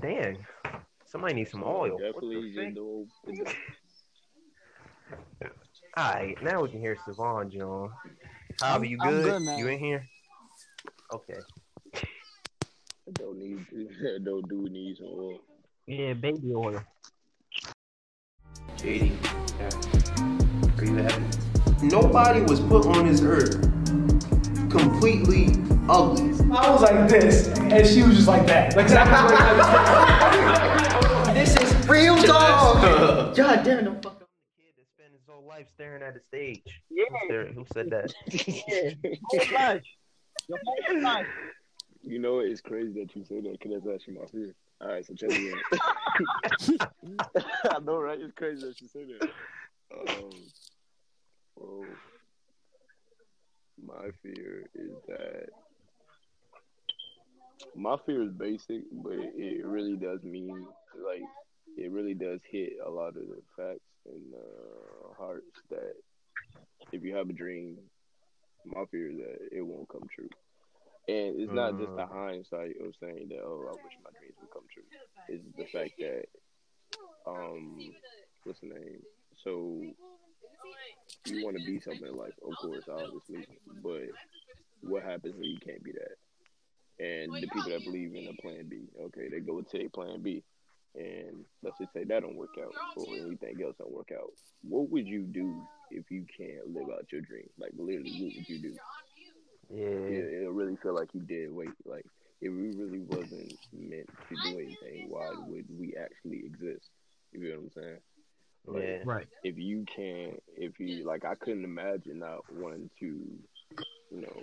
Damn. Somebody needs some oil. Definitely frick? Indo. Alright, now we can hear Savon, John. Javi, you I'm good? good, man. You in here? Okay. Don't need. Don't do need some oil. Yeah, baby oil. JD, are you happy? Nobody was put on this earth completely ugly. I was like this, and she was just like that. Like exactly like This is real dog. God damn it, don't fuck up. Kid that spent his whole life staring at the stage. Yeah. Who, stared- who said that? Whole life. Your whole life. You know it's crazy that you say that because that's actually my fear. All right, so check it out. I know, right? It's crazy that you say that. Um, well, my fear is that my fear is basic, but it really does mean like it really does hit a lot of the facts and uh, hearts that if you have a dream, my fear is that it won't come true. And it's not just the hindsight of saying that, oh, I wish my dreams would come true. It's the fact that, um, what's the name? So you want to be something in life, of course, obviously, but what happens when you can't be that? And the people that believe in a plan B, okay, they go to a plan B. And let's just say that don't work out, or anything else don't work out. What would you do if you can't live out your dream? Like literally, what would you do? Yeah. it, it'll really feel like you did wait. Like if we really wasn't meant to do anything, why would we actually exist? You feel what I'm saying? Like, Yeah. Right. If you can't, if you like, I couldn't imagine not wanting to, you know,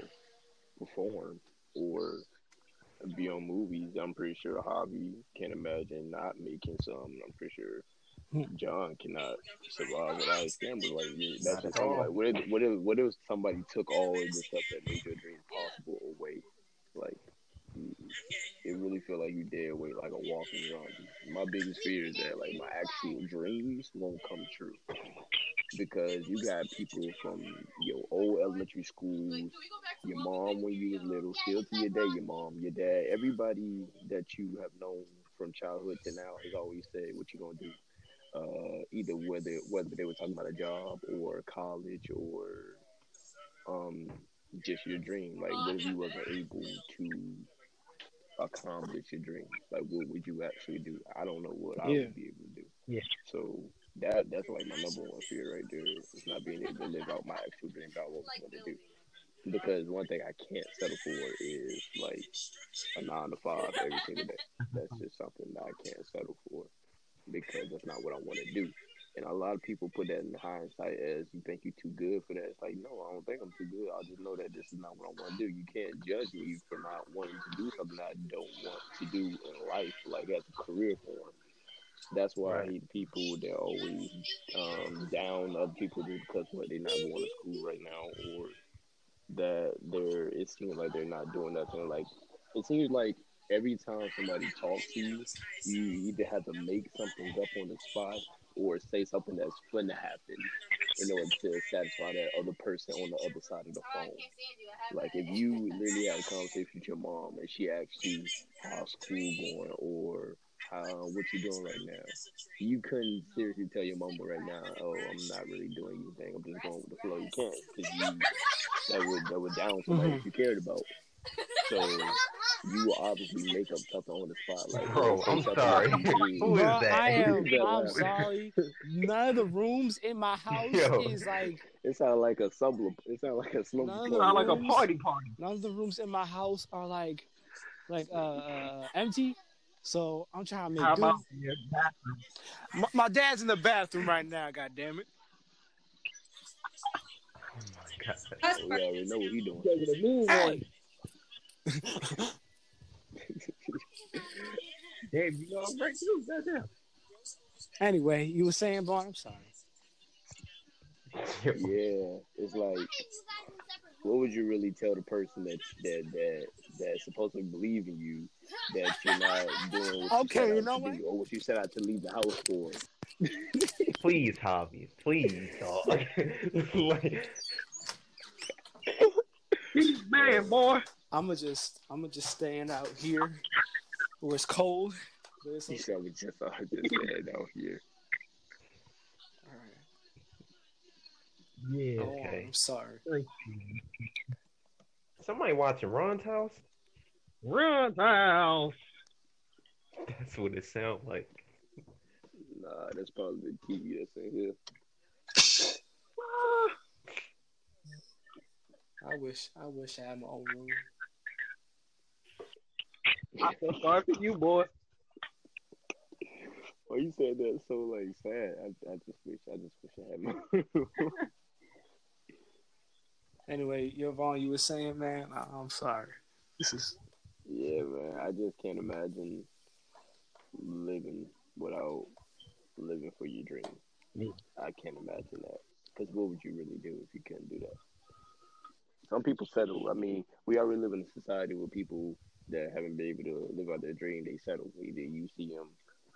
perform or be on movies. I'm pretty sure Hobby can't imagine not making some. I'm pretty sure hmm. John cannot survive without his camera. Like yeah, that's just at something all. like what if, what if what if somebody took all of the stuff that made your dreams possible away? Like you- it really feel like you dead weight like a walking zombie. My biggest fear is that like my actual dreams won't come true. Because you got people from your old elementary schools, your mom when you was little, still to your day, your mom, your dad, everybody that you have known from childhood to now has always said what you gonna do. Uh, either whether whether they were talking about a job or college or um just your dream. Like what if you wasn't able to accomplish your dream? Like what would you actually do? I don't know what I Yeah. would be able to do. Yeah. So that that's like my number one fear right there. Is not being able to live out my actual dream about what I want to do. Because one thing I can't settle for is like a nine to five every single day. That's just something that I can't settle for because that's not what I want to do. And a lot of people put that in hindsight as you think you're too good for that. It's like, no, I don't think I'm too good. I just know that this is not what I want to do. You can't judge me for not wanting to do something I don't want to do in life, like as a career form. That's why I Right. hate people that always um, down other people just because what they're not going to school right now or that they're it seems like they're not doing nothing. Like it seems like every time somebody talks to you, you either have to make something up on the spot or say something that's going to happen in order to satisfy that other person on the other side of the phone. Like if you literally had a conversation with your mom and she asks you how's school going or how what you're doing right now, you couldn't seriously tell your mama right now, oh, I'm not really doing anything. I'm just going with the flow. You can't because you that would that would down somebody that you cared about. So you obviously make up something on the spot. Like, Bro, I'm sorry. like you. Who is Bro, that? I am. That I'm laughing? sorry. None of the rooms in my house Yo. is like It sounded like a sub. It sounded like a slumber. No, party. Sound like a party party. none of the rooms in my house are like like uh, uh empty. So I'm trying to make How do. about your bathroom? My, my dad's in the bathroom right now. Oh God damn it! God. Oh, we already know what he doing. Taking a new Hey, Damn, you know I'm right too. Goddamn. anyway, you were saying, Vaughn. I'm sorry. Yeah, it's like, what would you really tell the person that that that that's supposed to believe in you that you're not doing what Okay, you you know out what? do, or what you set out to leave the house for? Please, Javi. Please, dog. like, Man, boy. I'ma just I'ma just stand out here where it's cold But it's He okay. said we just saw this man out here. All right. Yeah. Go on. Okay. I'm sorry. Somebody watching Ron's house? Ron's house. That's what it sounds like. Nah, that's probably the TV that's in here. I wish. I wish I had my own room. I feel sorry for you, boy. Why you said that so like sad? I, I just wish I just wish I had my Anyway, Yvonne, you were saying, man. I, I'm sorry. This is. Yeah, man. I just can't imagine living without living for your dream. Me. I can't imagine that. Because what would you really do if you couldn't do that? Some people settle. I mean, we already live in a society where people that haven't been able to live out their dream, they settle. Either you see them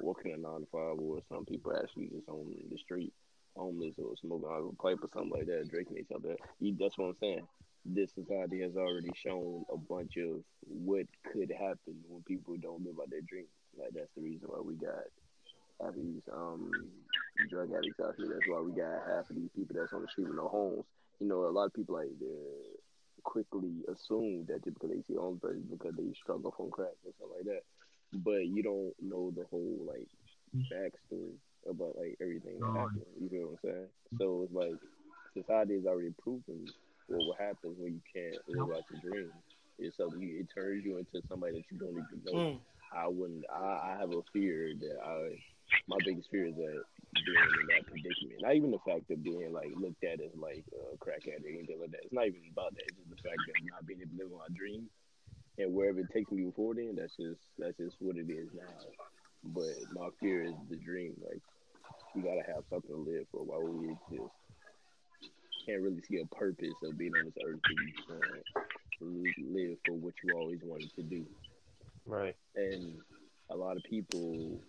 working a nine to five, or some people actually just on the street, homeless, or smoking a pipe or something like that, drinking each other. That's what I'm saying. This society has already shown a bunch of what could happen when people don't live out their dreams. Like that's the reason why we got half of these um drug addicts out here. That's why we got half of these people that's on the street with no homes. You know, a lot of people like quickly assume that just because they see homeless because they struggle from crack and stuff like that. But you don't know the whole like backstory about like everything that happened. You feel what I'm saying? So it's like society has already proven what will happen when you can't live out your dream. It's something it turns you into somebody that you don't even know. Mm. I wouldn't. I, I have a fear that I. My biggest fear is that being in that predicament. Not even the fact of being like looked at as like a crack addict or anything like that. It's not even about that. It's just the fact that not being able to live my dream and wherever it takes me before then. That's just that's just what it is now. But my fear is the dream. Like you gotta have something to live for. Why would we exist? Can't really see a purpose of being on this earth to live for what you always wanted to do Right. and a lot of people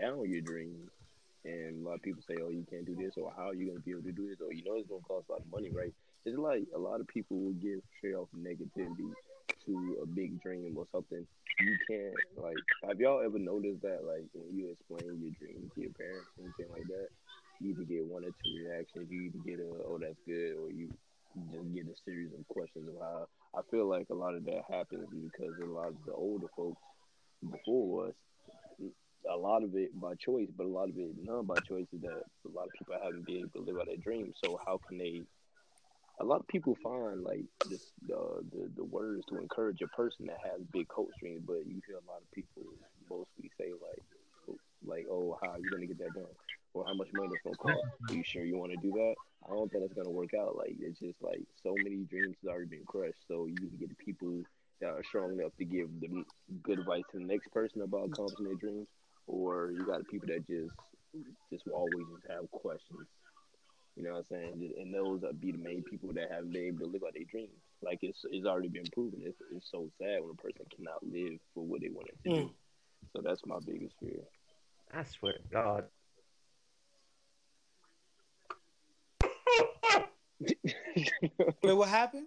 down your dreams and a lot of people say oh you can't do this or how are you going to be able to do this or you know it's going to cost a lot of money right it's like a lot of people will give straight off negativity to a big dream or something you can't like have y'all ever noticed that like when you explain your dream to your parents anything like that you either get one or two reactions you either get a oh that's good or you just get a series of questions of how I feel like a lot of that happens because a lot of the older folks before us, a lot of it by choice, but a lot of it not by choice is that a lot of people haven't been able to live out their dreams. So how can they? A lot of people find like this the the, the words to encourage a person that has big coach dreams, but you hear a lot of people mostly say like like oh how are you gonna get that done or how much money it's gonna cost? Are you sure you want to do that? I don't think it's gonna work out. Like it's just like so many dreams has already been crushed. So you need to get the people that are strong enough to give the good advice to the next person about accomplishing their dreams, or you got people that just just always just have questions. You know what I'm saying? And those are be the main people that haven't been able to live out their dreams. Like it's it's already been proven. It's, it's so sad when a person cannot live for what they wanted to do. Mm. So that's my biggest fear. I swear to God. Wait, what happened?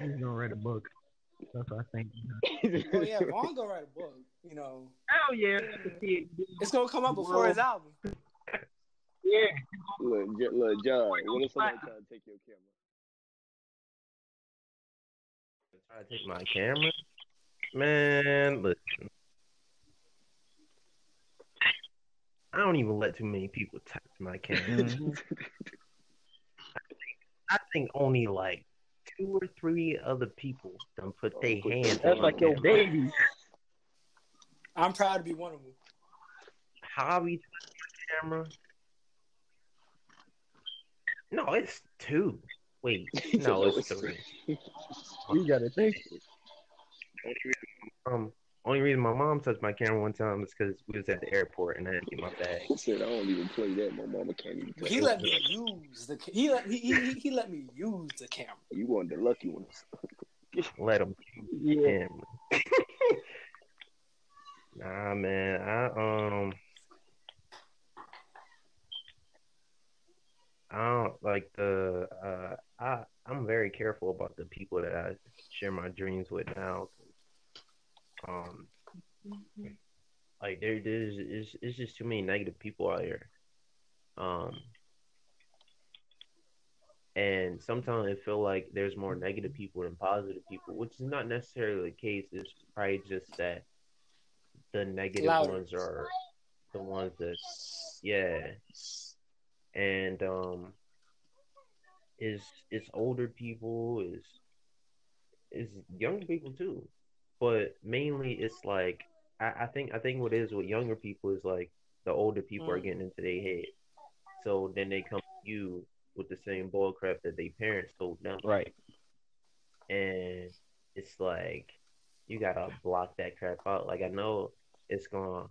He's gonna write a book. That's what I think. Oh yeah, Vaughn gonna write a book. You know, Hell yeah. it's gonna come out before his album. Yeah. Look, look, John. What if somebody try to take your camera? Try to take my camera. Man, listen. I don't even let too many people touch my camera. I think only like two or three other people done put oh, their hands up. That's on like your camera. baby. I'm proud to be one of them. Hobby touch my camera. No, it's two. Wait, no, it's three. You gotta think. Um, only reason my mom touched my camera one time is because we was at the airport and I had to get my bag. He said, I don't even play that. My mama can't even play He that. let me use the. He let he, he, he let me use the camera. You one of the lucky ones. Let him. Yeah. nah, man. I um, I don't like the. Uh, I I'm very careful about the people that I share my dreams with now. Um, Like there, there's it's, it's just too many negative people out here. Um, and sometimes I feel like there's more negative people than positive people, which is not necessarily the case. It's probably just that the negative ones are the ones that, yeah, and um, is it's older people, is is young people too, but mainly it's like I, I think I think what is with younger people is like the older people are Mm. getting into their head, so then they come to you with the same bull crap that they parents told them, Right. and it's like you gotta block that crap out. Like I know it's gonna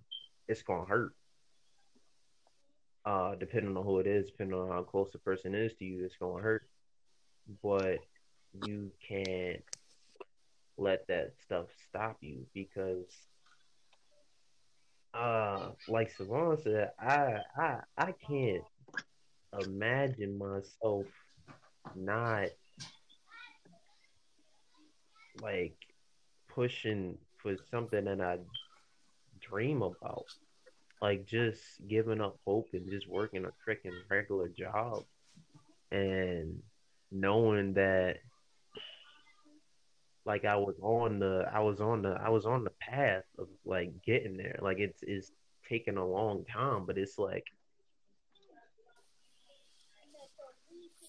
it's gonna hurt. Uh, depending on who it is, depending on how close the person is to you, it's gonna hurt. But you can't let that stuff stop you because uh like Savon said, I I I can't imagine myself not like pushing for something that I dream about. Like just giving up hope and just working a freaking regular job and knowing that like I was on the I was on the I was on the path of like getting there. Like it's it's taken a long time, but it's like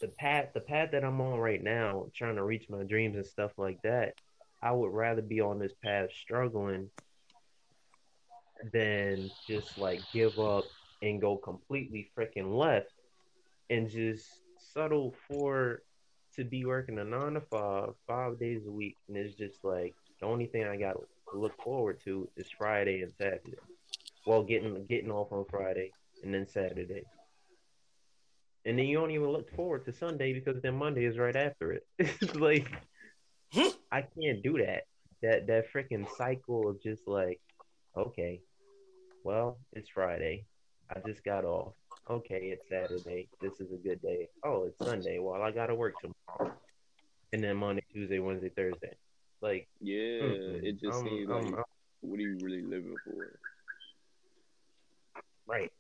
the path the path that I'm on right now, trying to reach my dreams and stuff like that, I would rather be on this path struggling than just like give up and go completely freaking left and just settle for to be working a nine to five, five days a week, and it's just like the only thing I got to look forward to is Friday and Saturday. Well, getting getting off on Friday and then Saturday, and then you don't even look forward to Sunday because then Monday is right after it. It's like I can't do that. That that freaking cycle of just like, okay, well, it's Friday. I just got off. Okay, it's Saturday. This is a good day. Oh, it's Sunday. Well, I gotta work tomorrow. And then Monday, Tuesday, Wednesday, Thursday. Like, Yeah, mm-mm. it just I'm- seems I'm- like I'm- what are you really living for? right.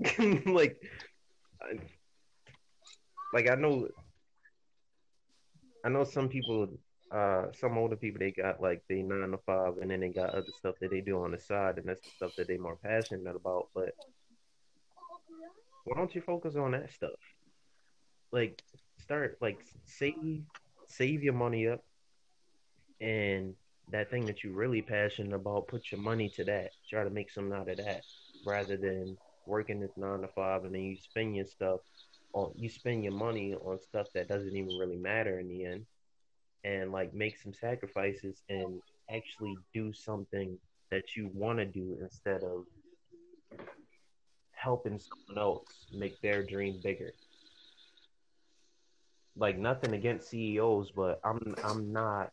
like, I, like I know, I know some people, uh, some older people they got like they nine to five, and then they got other stuff that they do on the side, and that's the stuff that they more passionate about. But why don't you focus on that stuff? Like, start like save save your money up, and that thing that you're really passionate about, put your money to that. Try to make something out of that, rather than working this nine to five, and then you spend your stuff on you spend your money on stuff that doesn't even really matter in the end, and like make some sacrifices and actually do something that you want to do instead of helping someone else make their dream bigger. Like nothing against CEOs, but I'm I'm not.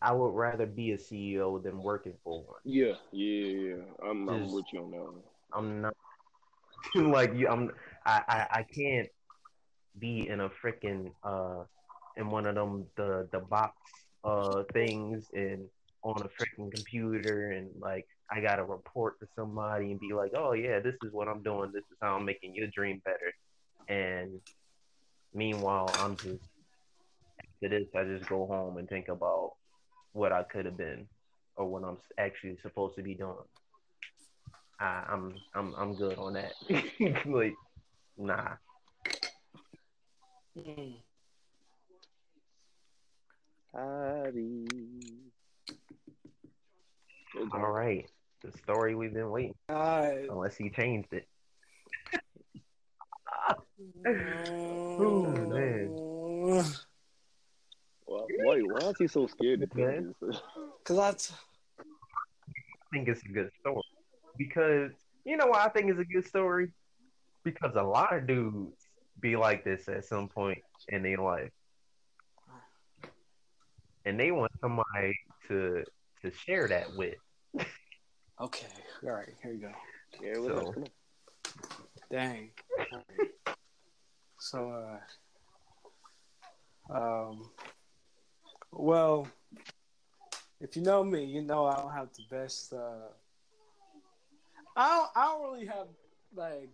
I would rather be a CEO than working for one. Yeah, yeah, yeah. I'm, I'm Just- with you on that one. I'm not like you. I'm. I, I. I can't be in a freaking uh in one of them the the box uh things and on a freaking computer and like I gotta report to somebody and be like, oh yeah, this is what I'm doing. This is how I'm making your dream better. And meanwhile, I'm just after this, I just go home and think about what I could have been or what I'm actually supposed to be doing. I, I'm I'm I'm good on that. like, nah. Mm. Howdy. All right, the story we've been waiting, Alright. unless he changed it. Oh, man. Why, why, why is he so scared to tell Man. this? Cause I t- I think it's a good story because you know why I think it's a good story because a lot of dudes be like this at some point in their life, and they want somebody to to share that with. okay. All right. Here we go. Yeah, what's So- up? Come on. Dang. So, uh, um, well, if if you know me, you know I don't have the best. Uh, I don't. I don't really have like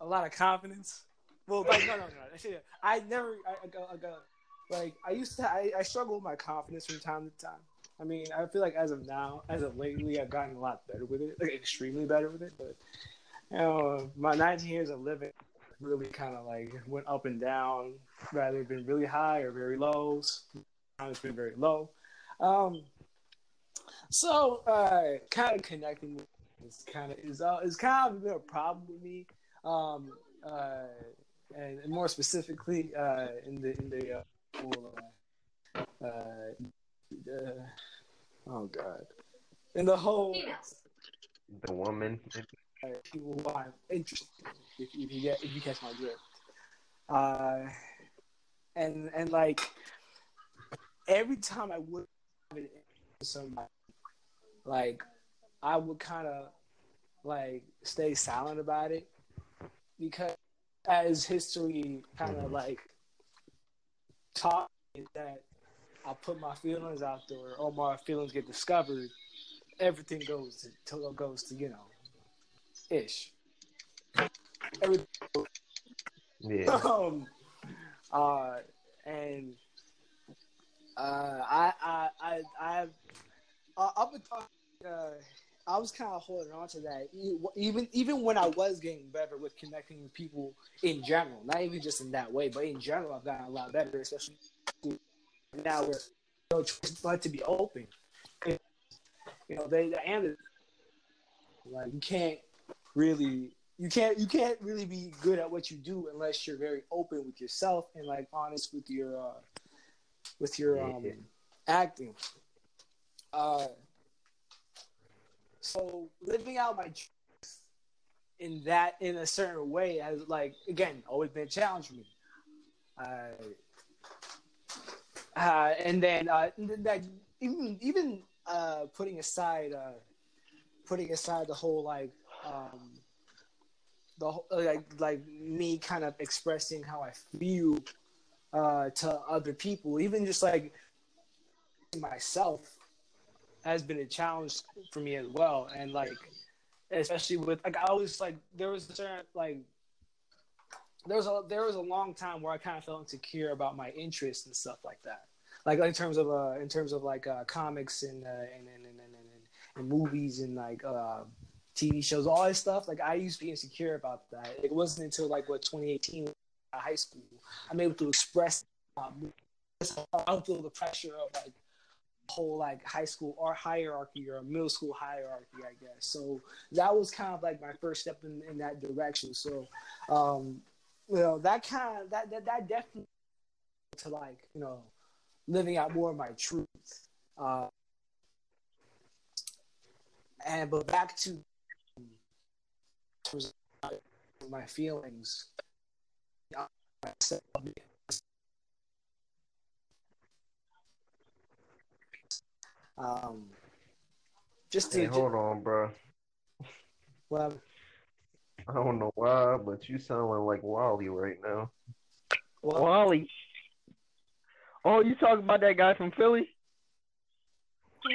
a lot of confidence. Well, like no, no, no. I never. I, I, got, I got like I used to. I, I struggle with my confidence from time to time. I mean, I feel like as of now, as of lately, I've gotten a lot better with it, like extremely better with it. But you know, my 19 years of living really kind of like went up and down, rather been really high or very low. It's been very low. Um, so uh, kind of connecting is kind of is uh, is kind of been a problem with me. Um, uh, and, and more specifically, uh, in the in the uh, whole, uh, uh, oh god, in the whole The woman. uh, people who I'm interested if, if you get if you catch my drift. Uh, and and like every time I would have it somebody, like I would kind of like stay silent about it because as history kind of like taught me that I put my feelings out there or my feelings get discovered, everything goes to, goes to you know ish. Everything Yeah. um, uh, and uh, I, I, I, I, uh, up until, uh, I was kind of holding on to that, even even when I was getting better with connecting with people in general, not even just in that way, but in general, I've gotten a lot better, especially now where no choice but to be open. You know, they and like you can't really you can't you can't really be good at what you do unless you're very open with yourself and like honest with your uh with your um acting uh so living out my truth in that in a certain way has like again always been a challenge for me. Uh, uh and then uh that even even uh putting aside uh putting aside the whole like um the whole, like like me kind of expressing how I feel uh, to other people, even just like myself, has been a challenge for me as well. And like, especially with like I was like there was a certain like there was a there was a long time where I kind of felt insecure about my interests and stuff like that. Like in terms of uh in terms of like uh comics and uh, and, and, and, and, and, and movies and like uh TV shows, all this stuff. Like I used to be insecure about that. It wasn't until like what 2018, uh, high school, I'm able to express. Um, I don't feel the pressure of like whole like high school or hierarchy or middle school hierarchy, I guess. So that was kind of like my first step in, in that direction. So, um, you know, that kind of that that, that definitely to like you know living out more of my truth. Uh, and but back to my feelings. Um, just to Hey, hold on, bro. well, I don't know why, but you sounding like Wally right now. well, Wally. Oh, you talking about that guy from Philly?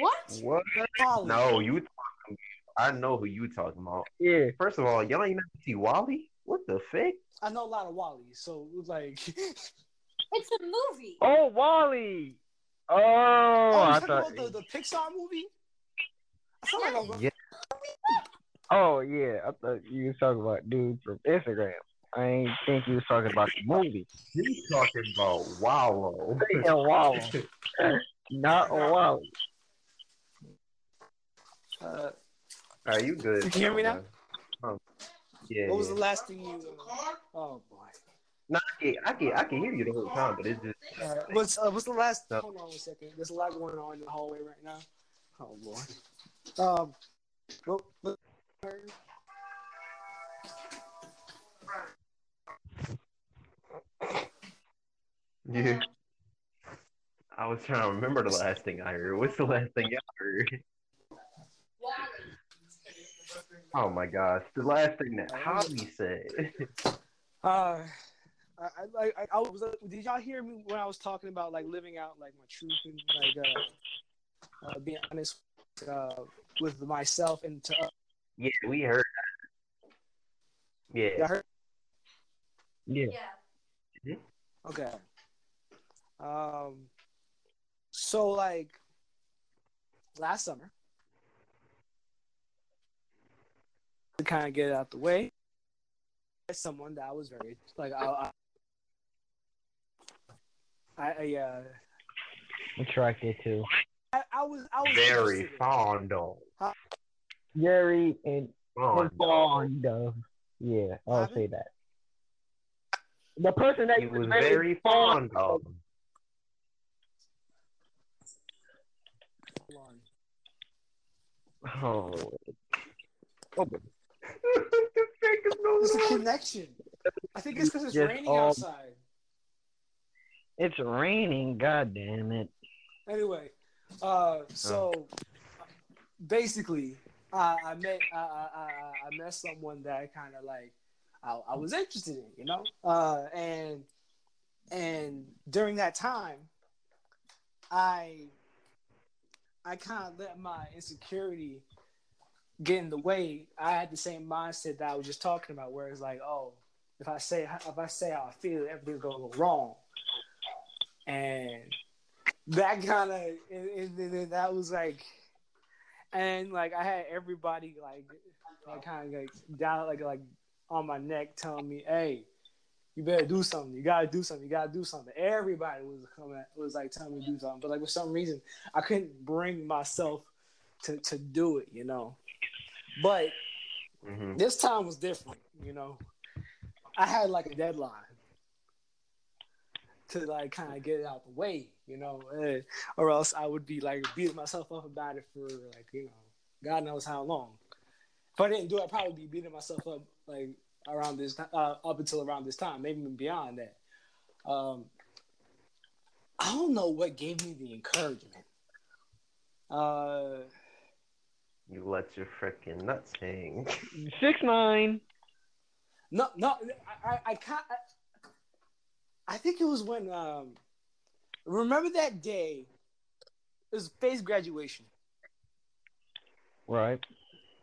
What? What? Wally. No, you talking. I know who you talking about. Yeah. First of all, y'all ain't never see Wally. What the fuck? I know a lot of Wallies, so like, It's a movie. Oh, Wally. Oh, oh, I thought. about the, the Pixar movie? I feel like I'm, Yeah. Oh yeah, I thought you was talking about dude from Instagram. I ain't think you was talking about the movie. He's talking about Wallow. Yeah, Wally. Not Wally. uh, Are you good? You hear me now? Oh, yeah. what was yeah. the last thing you? Oh boy. Nah, I can, I can I can hear you the whole time, but it's just Uh, what's uh, what's the last? No. Hold on one second. There's a lot going on in the hallway right now. Oh boy. Um. What, what, yeah. I was trying to remember the last thing I heard. What's the last thing y'all heard? Oh my gosh, the last thing that Javi said. uh, I, I, I, I was. Did y'all hear me when I was talking about like living out like my truth and like uh, uh being honest uh, with myself and to Yeah, we heard that. Yeah. y'all heard? Yeah. Yeah. Okay. Um. So like last summer, to kind of get it out the way, someone that I was very like I I, I, I uh Attracted to I, I was I was Very fond of. Jerry and Fond of. fond of. Yeah, I'll say that. The person that He you was very fond of. Hold on. Oh, It's a connection. I think it's because it's Just raining all- outside. It's raining. God damn it. Anyway, uh, so basically, I, I met I, I- I met someone that I kind of like I, I was interested in, you know, uh, and and during that time, I I kind of let my insecurity get in the way. I had the same mindset that I was just talking about, where it's like, oh, if I say if I say how I feel, everything's gonna go wrong, and that kind of and, and, then that was like and like i had everybody like like kind of like down like like on my neck telling me hey you better do something. You gotta do something. You gotta do something. Everybody was coming was like telling me to do something. But like for some reason i couldn't bring myself to to do it you know? But Mhm. this time was different you know? I had like a deadline to like kind of get it out the way, you know, eh, or else I would be like beating myself up about it for like you know, God knows how long. If I didn't do it, I'd probably be beating myself up like around this uh, up until around this time, maybe even beyond that. Um, I don't know what gave me the encouragement. Uh, You let your freaking nuts hang. Six nine. no, no, I, I, I can't. I, I think it was when um, remember that day. It was Faith's graduation. Right.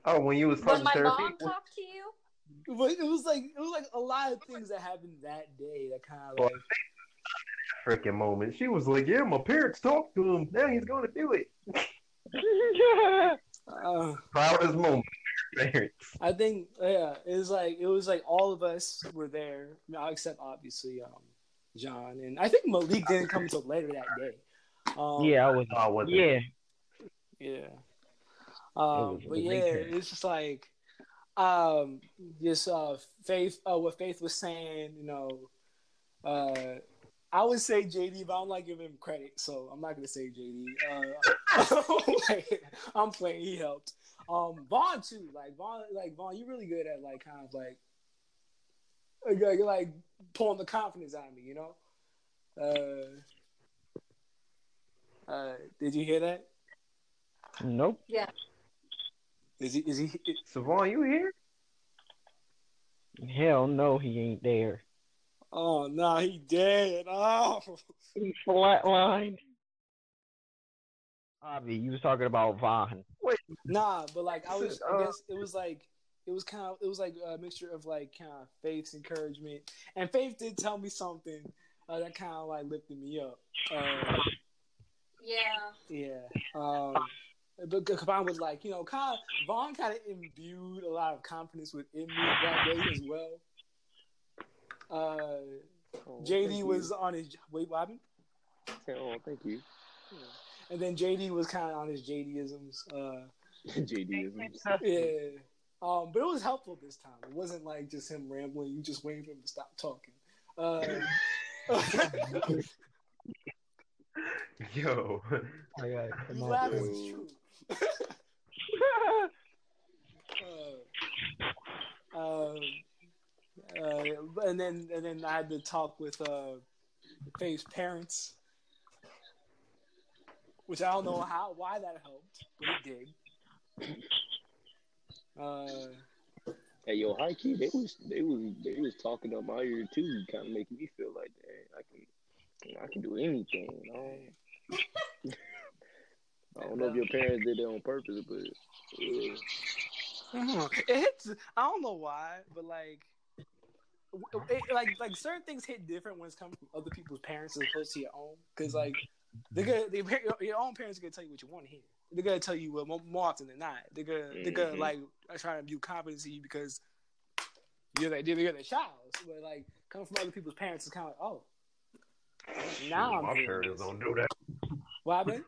Oh, when you was When talking my therapy? mom talked to you, But it was like it was like a lot of things that happened that day that kind of like freaking moment. She was like, "Yeah, my parents talked to him. Now he's going to do it." uh, Proudest moment. Parents. I think yeah, it was like it was like all of us were there, I mean, except obviously um, John and I think Malik didn't come until later that day. Um, yeah, I was. Oh, was? Yeah. yeah. Um, was but yeah, thing. it's just like um, just uh, faith. Uh, what Faith was saying, you know. Uh, I would say JD, but I don't like giving him credit, so I'm not gonna say JD. Uh, I'm playing. He helped. Um, Vaughn too. Like Vaughn, like Vaughn, you're really good at like kind of like, like, like pulling the confidence out of me. You know. Uh, uh, did you hear that? Nope. Yeah. Is he? Is he? Savon, you here? Hell no, he ain't there. Oh no, he dead. Oh. He flatlined. Avi, you was talking about Vaughn. Wait. Nah, but like I was, I Uh, guess it was like it was kind of it was like a mixture of like kind of Faith's encouragement, and Faith did tell me something uh, that kind of like lifted me up. Uh, yeah. yeah, um, but combined with like you know, kind of Vaughn kind of imbued a lot of confidence within me that day as well. Uh, Oh, JD thank was on his wait, what happened? Oh, thank you. And then JD was kind of on his JDisms. Uh, JDisms. Yeah. Um, but it was helpful this time. It wasn't like just him rambling. You just waiting for him to stop talking. Uh, Yo. you laugh 'cause it's true. uh, um, uh, and then and then I had to talk with uh, Faith's parents, which I don't know how why that helped, but it did. Uh, Hey, yo, high key, they was they was they was talking up my ear too, kind of making me feel like that I can, I can do anything. You know? I don't know if your parents did it on purpose, but uh, Mhm. It hits. I don't know why, but like, it, like like certain things hit different when it's coming from other people's parents as opposed to your own. Because like, gonna they, your own parents are gonna tell you what you want to hear. They're gonna tell you well, more, more often than not. They're gonna they're gonna Mhm. like try to view confidence in you because you're like you're their child. So, but like coming from other people's parents is kind of like oh. Now I'm my parents this. don't do that. What happened?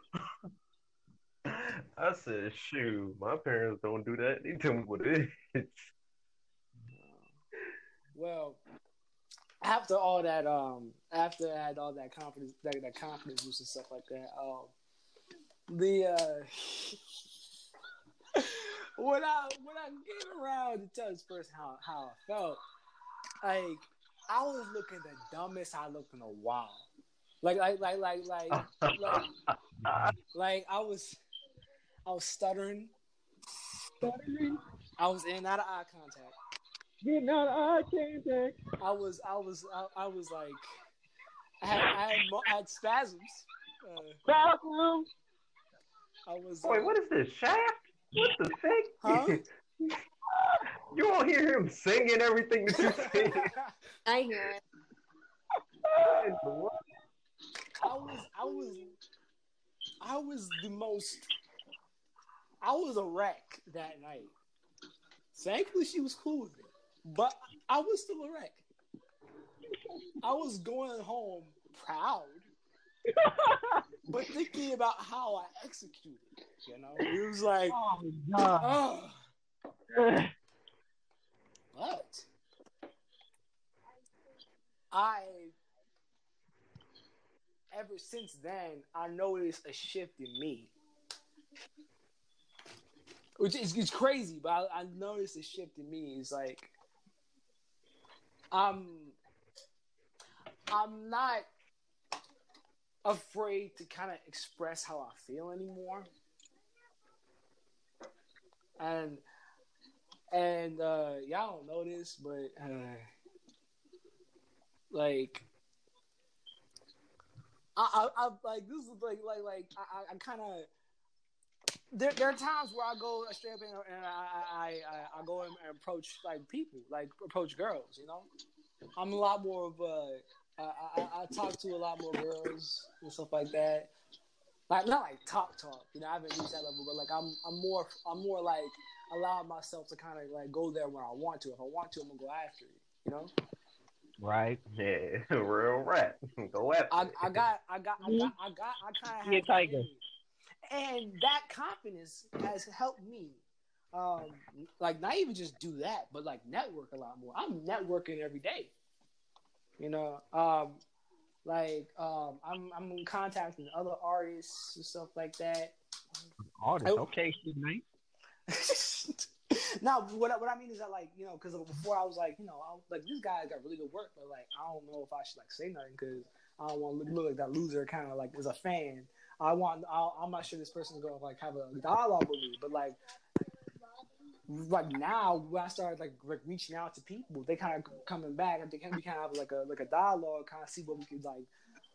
I said, shoot, my parents don't do that. They tell me what it is. Well, after all that, um, after I had all that confidence, that, that confidence boost and stuff like that, um, the uh, when I when I came around to tell this person how how I felt, like I was looking the dumbest I looked in a while. Like like like like like like, like I was I was stuttering. Stuttering. I was in out of eye contact. Getting out of eye contact. I was, I was, I, I was like, I had, I had, I had spasms. Uh, Bathroom. I was. Wait, uh, what is this? Shaft? What the heck? Huh? you won't hear him singing everything that you say. I hear it. I was, I was, I was the most. I was a wreck that night. Thankfully, she was cool with it, but I was still a wreck. I was going home proud, but thinking about how I executed. You know, it was like, Oh my God. oh. But I, ever since then, I noticed a shift in me, which is it's crazy. But I, I noticed a shift in me. It's like I'm, I'm not afraid to kind of express how I feel anymore, and and uh, y'all don't know this, but uh, like I, I, I like this is like like like I, I- kind of there, there are times where I go straight up and, and I, I, I I go and approach like people, like approach girls. You know, I'm a lot more of a I, I, I talk to a lot more girls and stuff like that. Like not like talk talk, you know. I haven't reached that level, but like I'm I'm more I'm more like allow myself to kind of like go there when I want to. If I want to, I'm gonna go after it. You know. Right. Yeah, real rat. Go after I, it. I got, I got, I got, I got, I kind of Yeah, Tiger. me. and that confidence has helped me. Um, like not even just do that, but like network a lot more. I'm networking every day. You know, um, like um, I'm I'm contacting other artists and stuff like that. Artist. I- Okay, man. now, what I, what I mean is that like you know, because before I was like you know, I, was- like this guy got really good work, but like I don't know if I should like say nothing because I don't want to look, like that loser. Kind of like as a fan, I want I, I'm not sure this person's gonna like have a dialogue with me, but like like now when I started like like reaching out to people, they kind of coming back and they can we kind of have like a like a dialogue, kind of see what we could like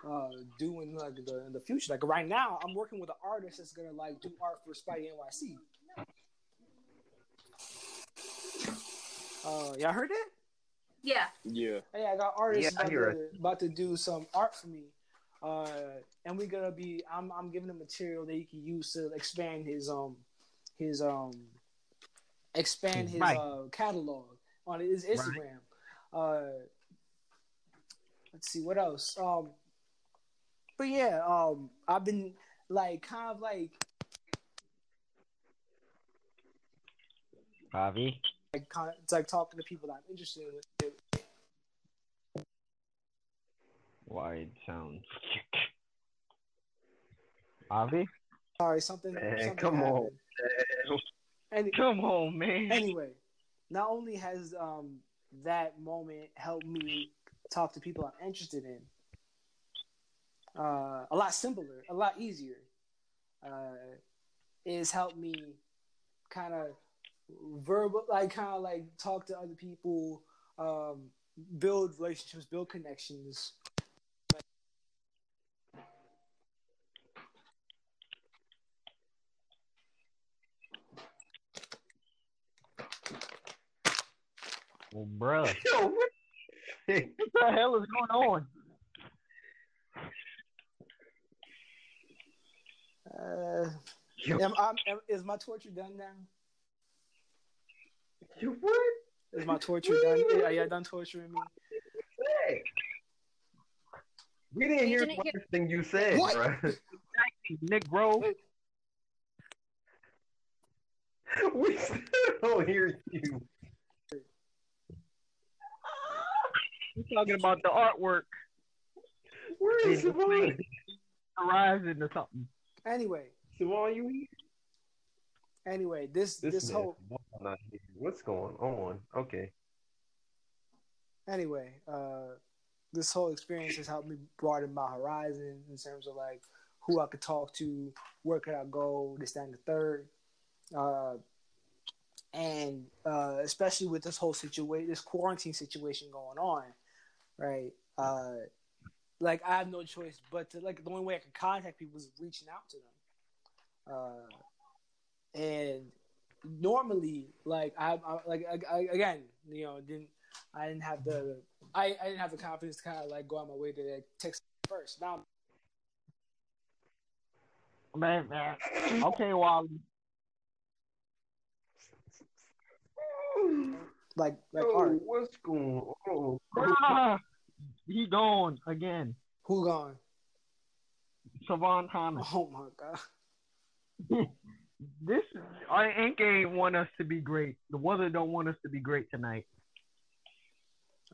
uh do in like the in the future. Like right now, I'm working with an artist that's gonna like do art for Spidey NYC. Uh, y'all heard it? Yeah. yeah. Hey, I got artists Yeah, about, to, about to do some art for me. Uh, and we're gonna be. I'm I'm giving him material that he can use to expand his um his um expand his Right. uh catalog on his Instagram. Uh, let's see what else. Um, but yeah, um, I've been like kind of like Javi. like kind of, like talking to people that I'm interested in. Wide sound. Avi? Sorry, something. Man, something come on. And Come on, man. anyway, not only has um that moment helped me talk to people I'm interested in, uh, a lot simpler, a lot easier, uh, is helped me kind of verbal, like kind of like talk to other people, um, build relationships, build connections. Well, bruh, Yo, what? what the hell is going on? Uh, Yo, am, am, am- is my torture done now? yo, what? Is my torture done? Are y'all done torturing me? Hey. We didn't You hear didn't the hear- thing you said, What? bro. Nick Bro, we still don't hear you. You talking about the artwork Where is in Savon? Horizon or something. Anyway, Savon, you here? anyway, this this, man, whole Savon not here. What's going on? Okay. anyway, uh, this whole experience has helped me broaden my horizon in terms of like who I could talk to, where could I go, this, that, and the third. Uh, and uh, especially with this whole situation, this quarantine situation going on, right? Uh, like I have no choice but to like the only way I could contact people is reaching out to them. Uh, and normally, like I, I like I, I, again, you know, didn't I didn't have the I, I didn't have the confidence to kind of like go on my way to like, text first. Now, Man, man. Okay, Wally. like like Yo, art, what's going on? He gone again. who gone? Savon Thomas. Oh my god. This I ain't want us to be great. The weather don't want us to be great tonight.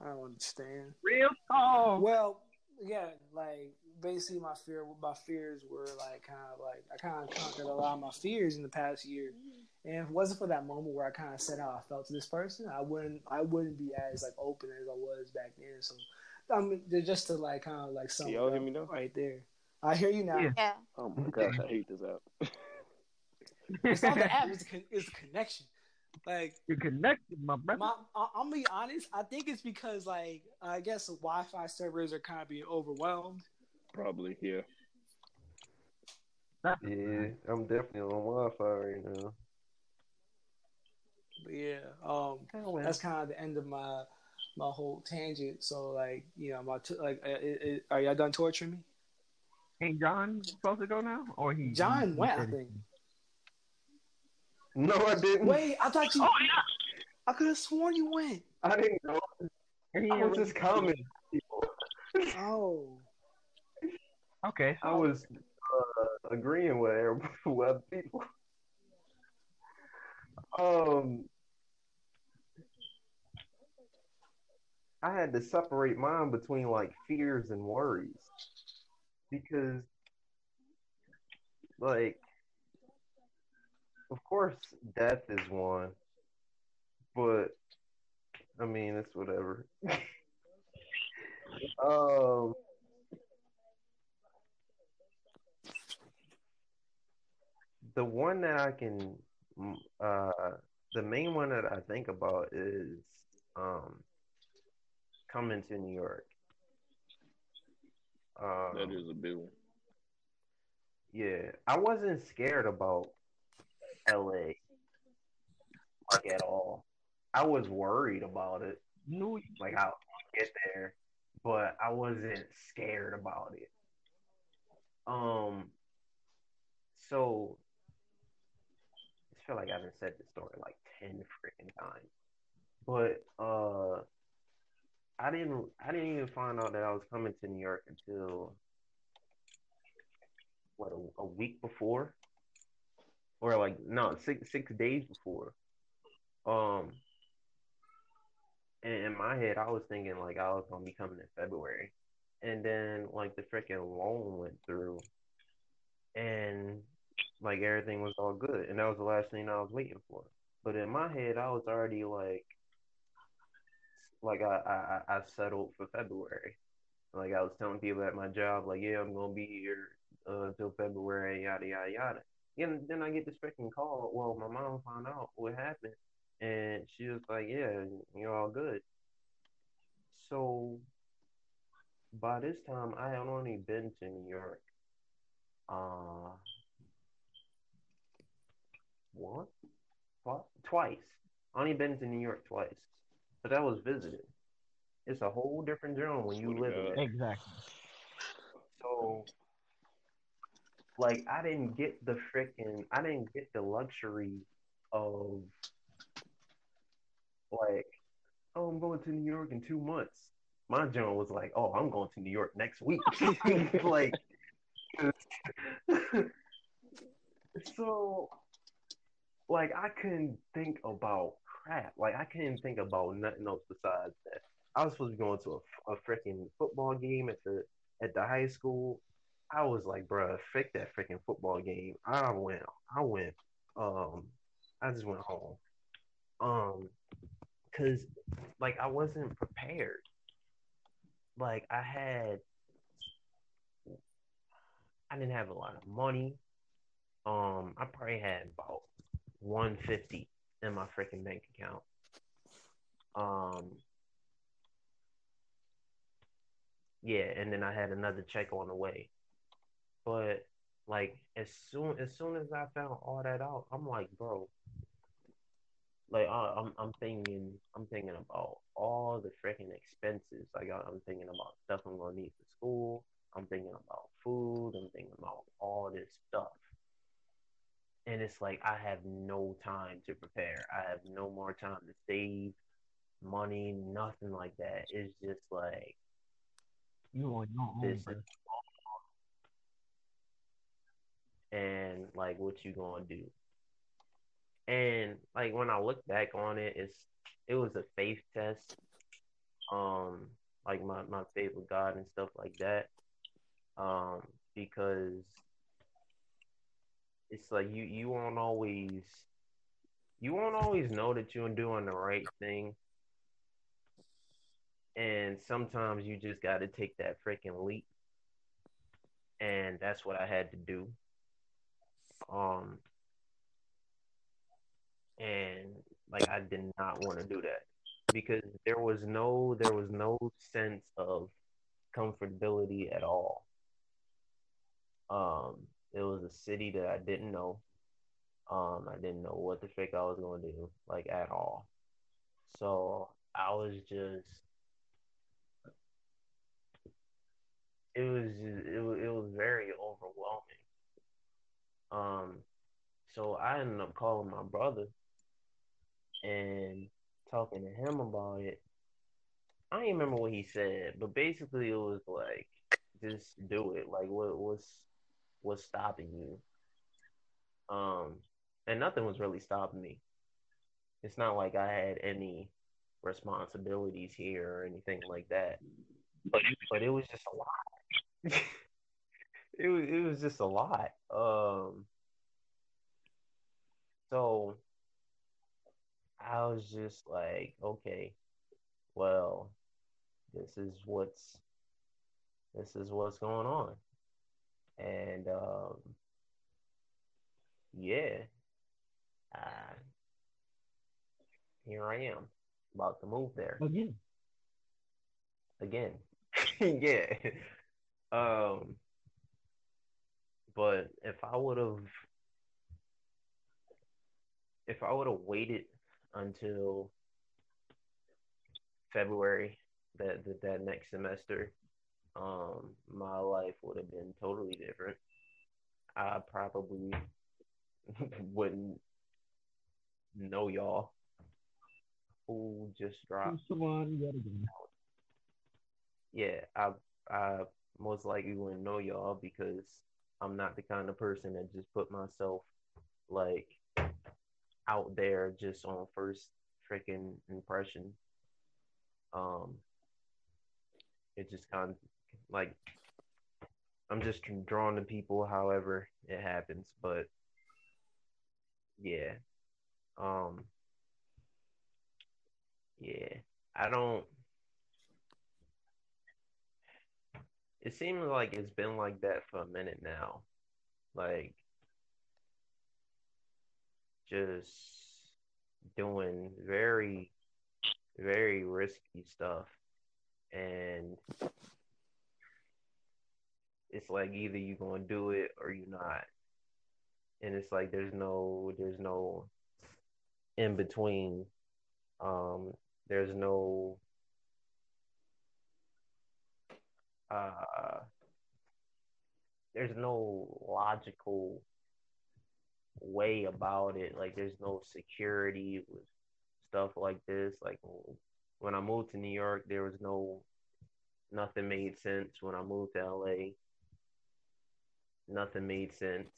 I don't understand. Real talk. Well, yeah, like basically my fear, my fears were like kind of like I kind of conquered a lot of my fears in the past year, and if it wasn't for that moment where I kind of said how I felt to this person, I wouldn't, I wouldn't be as like open as I was back then. So, I mean, just to like kind of like sum Can it y'all hear me now? right there. I hear you now. Yeah. Yeah. Oh my gosh, I hate this app. It's not the app; it's con- it's the connection. Like you're connected, my brother. My, I- I'm gonna be honest. I think it's because like I guess the Wi-Fi servers are kind of being overwhelmed. Probably, yeah. Yeah, I'm definitely on Wi-Fi right now. But yeah, um, that's kind of the end of my my whole tangent. So like you know my t- like uh, it, it, are y'all done torturing me? Ain't John supposed to go now? Or he John he went, I think. No, I didn't. Wait, I thought you. Oh yeah. I could have sworn you went. I didn't know. He I was just really- commenting. Oh, Okay. I was uh, agreeing with everybody, with people. Um, I had to separate mine between like fears and worries because, like, of course, death is one, but I mean, it's whatever. um. the one that I can, uh, the main one that I think about is um, coming to New York. Um, That is a big one. yeah, I wasn't scared about LA like at all. I was worried about it, like how to get there, but I wasn't scared about it. Um, so I feel like I haven't said this story like ten freaking times, but uh, I didn't. I didn't even find out that I was coming to New York until what a, a week before, or like no six six days before. Um, and in my head, I was thinking like I was gonna be coming in February, and then like the freaking loan went through, and like everything was all good, and that was the last thing I was waiting for. But in my head, I was already like, like I I, I settled for February. Like I was telling people at my job, like yeah, I'm gonna be here uh, until February, yada yada yada. And then I get this freaking call. Well, my mom found out what happened, and she was like, "Yeah, you're all good." So by this time, I had only been to New York. Uh, once, twice, twice. Only been to New York twice. But that was visited. It's a whole different zone when you Swear live in it. Exactly. So, like, I didn't get the freaking, I didn't get the luxury of, like, oh, I'm going to New York in two months. My John was like, oh, I'm going to New York next week. like, so, like, I couldn't think about crap. Like, I couldn't think about nothing else besides that. I was supposed to be going to a, a freaking football game at the at the high school. I was like, bruh, fake that freaking football game. I went, I went, um, I just went home, um, cause like I wasn't prepared. Like I had, I didn't have a lot of money. Um, I probably had about one fifty in my freaking bank account. Um, yeah, and then I had another check on the way. But like as soon as soon as I found all that out, I'm like, bro, like I, I'm I'm thinking I'm thinking about all the freaking expenses. Like I- I'm thinking about stuff I'm gonna need for school. I'm thinking about food. I'm thinking about all this stuff. And it's like I have no time to prepare. I have no more time to save money, nothing like that. It's just like You on your own, this is and like what you gonna do. And like when I look back on it, it's it was a faith test. Um, like my, my faith with God and stuff like that. Um, because it's like you you won't always you won't always know that you're doing the right thing. And sometimes you just gotta take that freaking leap. And that's what I had to do. Um and like I did not want to do that because there was no there was no sense of comfortability at all. Um it was a city that I didn't know. Um I didn't know what the frick I was going to do like at all. So I was just it was just, it was, it was very overwhelming. Um so I ended up calling my brother and talking to him about it. I don't remember what he said, but basically it was like, just do it. Like, what what's what's stopping you? Um, and nothing was really stopping me. It's not like I had any responsibilities here or anything like that. But but it was just a lot. it was it was just a lot. Um, so I was just like, okay, well, this is what's this is what's going on. And um yeah. Uh, here I am, about to move there Again. again. yeah. Um but if I would have if I would have waited until February that, that that next semester, um, my life would have been totally different. I probably wouldn't know y'all who just dropped. Someone yet again. Yeah, I I most likely wouldn't know y'all because I'm not the kind of person that just put myself like out there just on first freaking impression. Um, it just kind of like I'm just drawn to people however it happens, but yeah, um, yeah, I don't. It seems like it's been like that for a minute now, like just doing very, very risky stuff. And it's like either you're gonna do it or you're not. And it's like there's no there's no in between. Um there's no uh there's no logical way about it. Like there's no security with stuff like this. Like when I moved to New York, there was no nothing made sense. When I moved to LA, nothing made sense.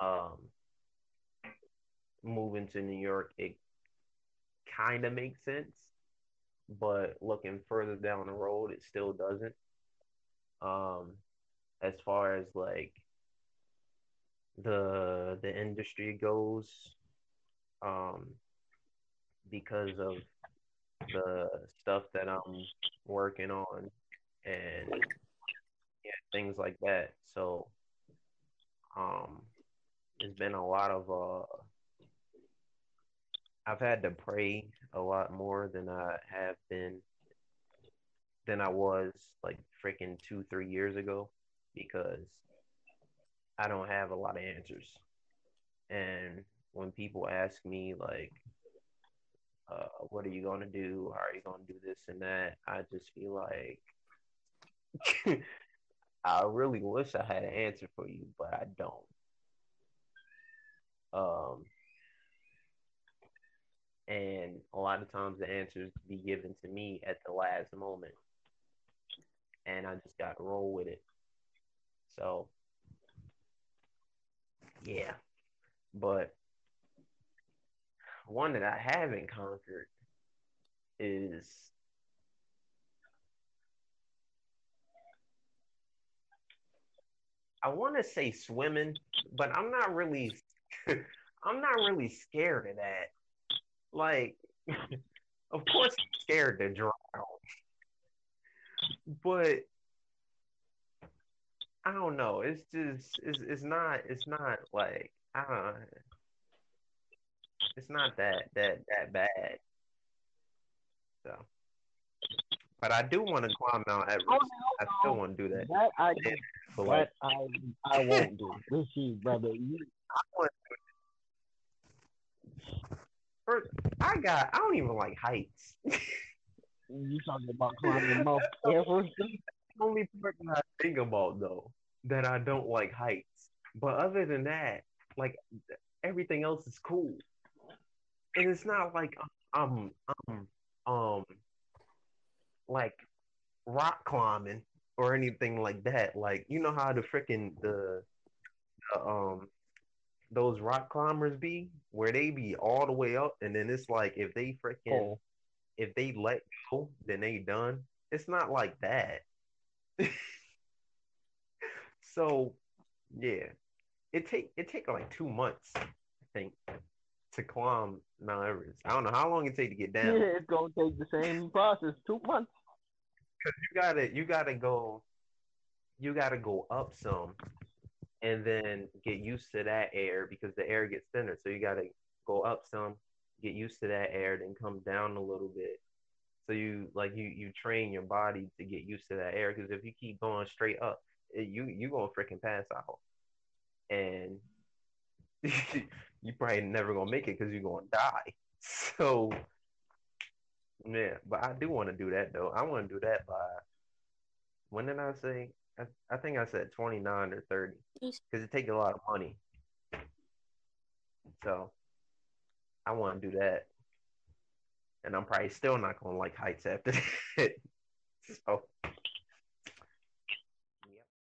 Um, moving to New York, it kind of makes sense, but looking further down the road, it still doesn't. Um, as far as like the the industry goes, um, because of the stuff that I'm working on and yeah, things like that. So, um, it's been a lot of uh, I've had to pray a lot more than I have been than I was like freaking two, three years ago because I don't have a lot of answers. And when people ask me like, uh, what are you to do? How are you to do this and that? I just feel like I really wish I had an answer for you, but I don't. Um, and a lot of times the answers be given to me at the last moment, and I just got to roll with it. So, yeah, but one that I haven't conquered is I want to say swimming, but I'm not really I'm not really scared of that. Like of course I'm scared to drown. But I don't know. It's just it's it's not it's not like I don't know. It's not that that that bad. So, but I do want to climb Mount Everest. Oh, I still want to do that. That I But like, that I I won't do. This you, brother. You, I want First, I got. I don't even like heights. you talking about climbing Mount Everest? Only part that I think about though that I don't like heights. But other than that, like everything else is cool. And it's not like um um um like rock climbing or anything like that. Like you know how the freaking the, the um those rock climbers be where they be all the way up and then it's like if they freaking Oh. if they let go then they done. It's not like that. so yeah. It take it take like two months, I think, to climb Mount Everest. I don't know how long it take to get down. Yeah, it's gonna take the same process. Two months. You gotta you gotta go you gotta go up some and then get used to that air because the air gets thinner. So you gotta go up some, get used to that air, then come down a little bit. So you like you you train your body to get used to that air because if you keep going straight up, you you gonna freaking pass out, and you probably never gonna make it because you're gonna die. So yeah, but I do want to do that though. I want to do that by when did I say? I, I think I said 29 or 30 because it takes a lot of money. So I want to do that. And I'm probably still not going to like heights after that. so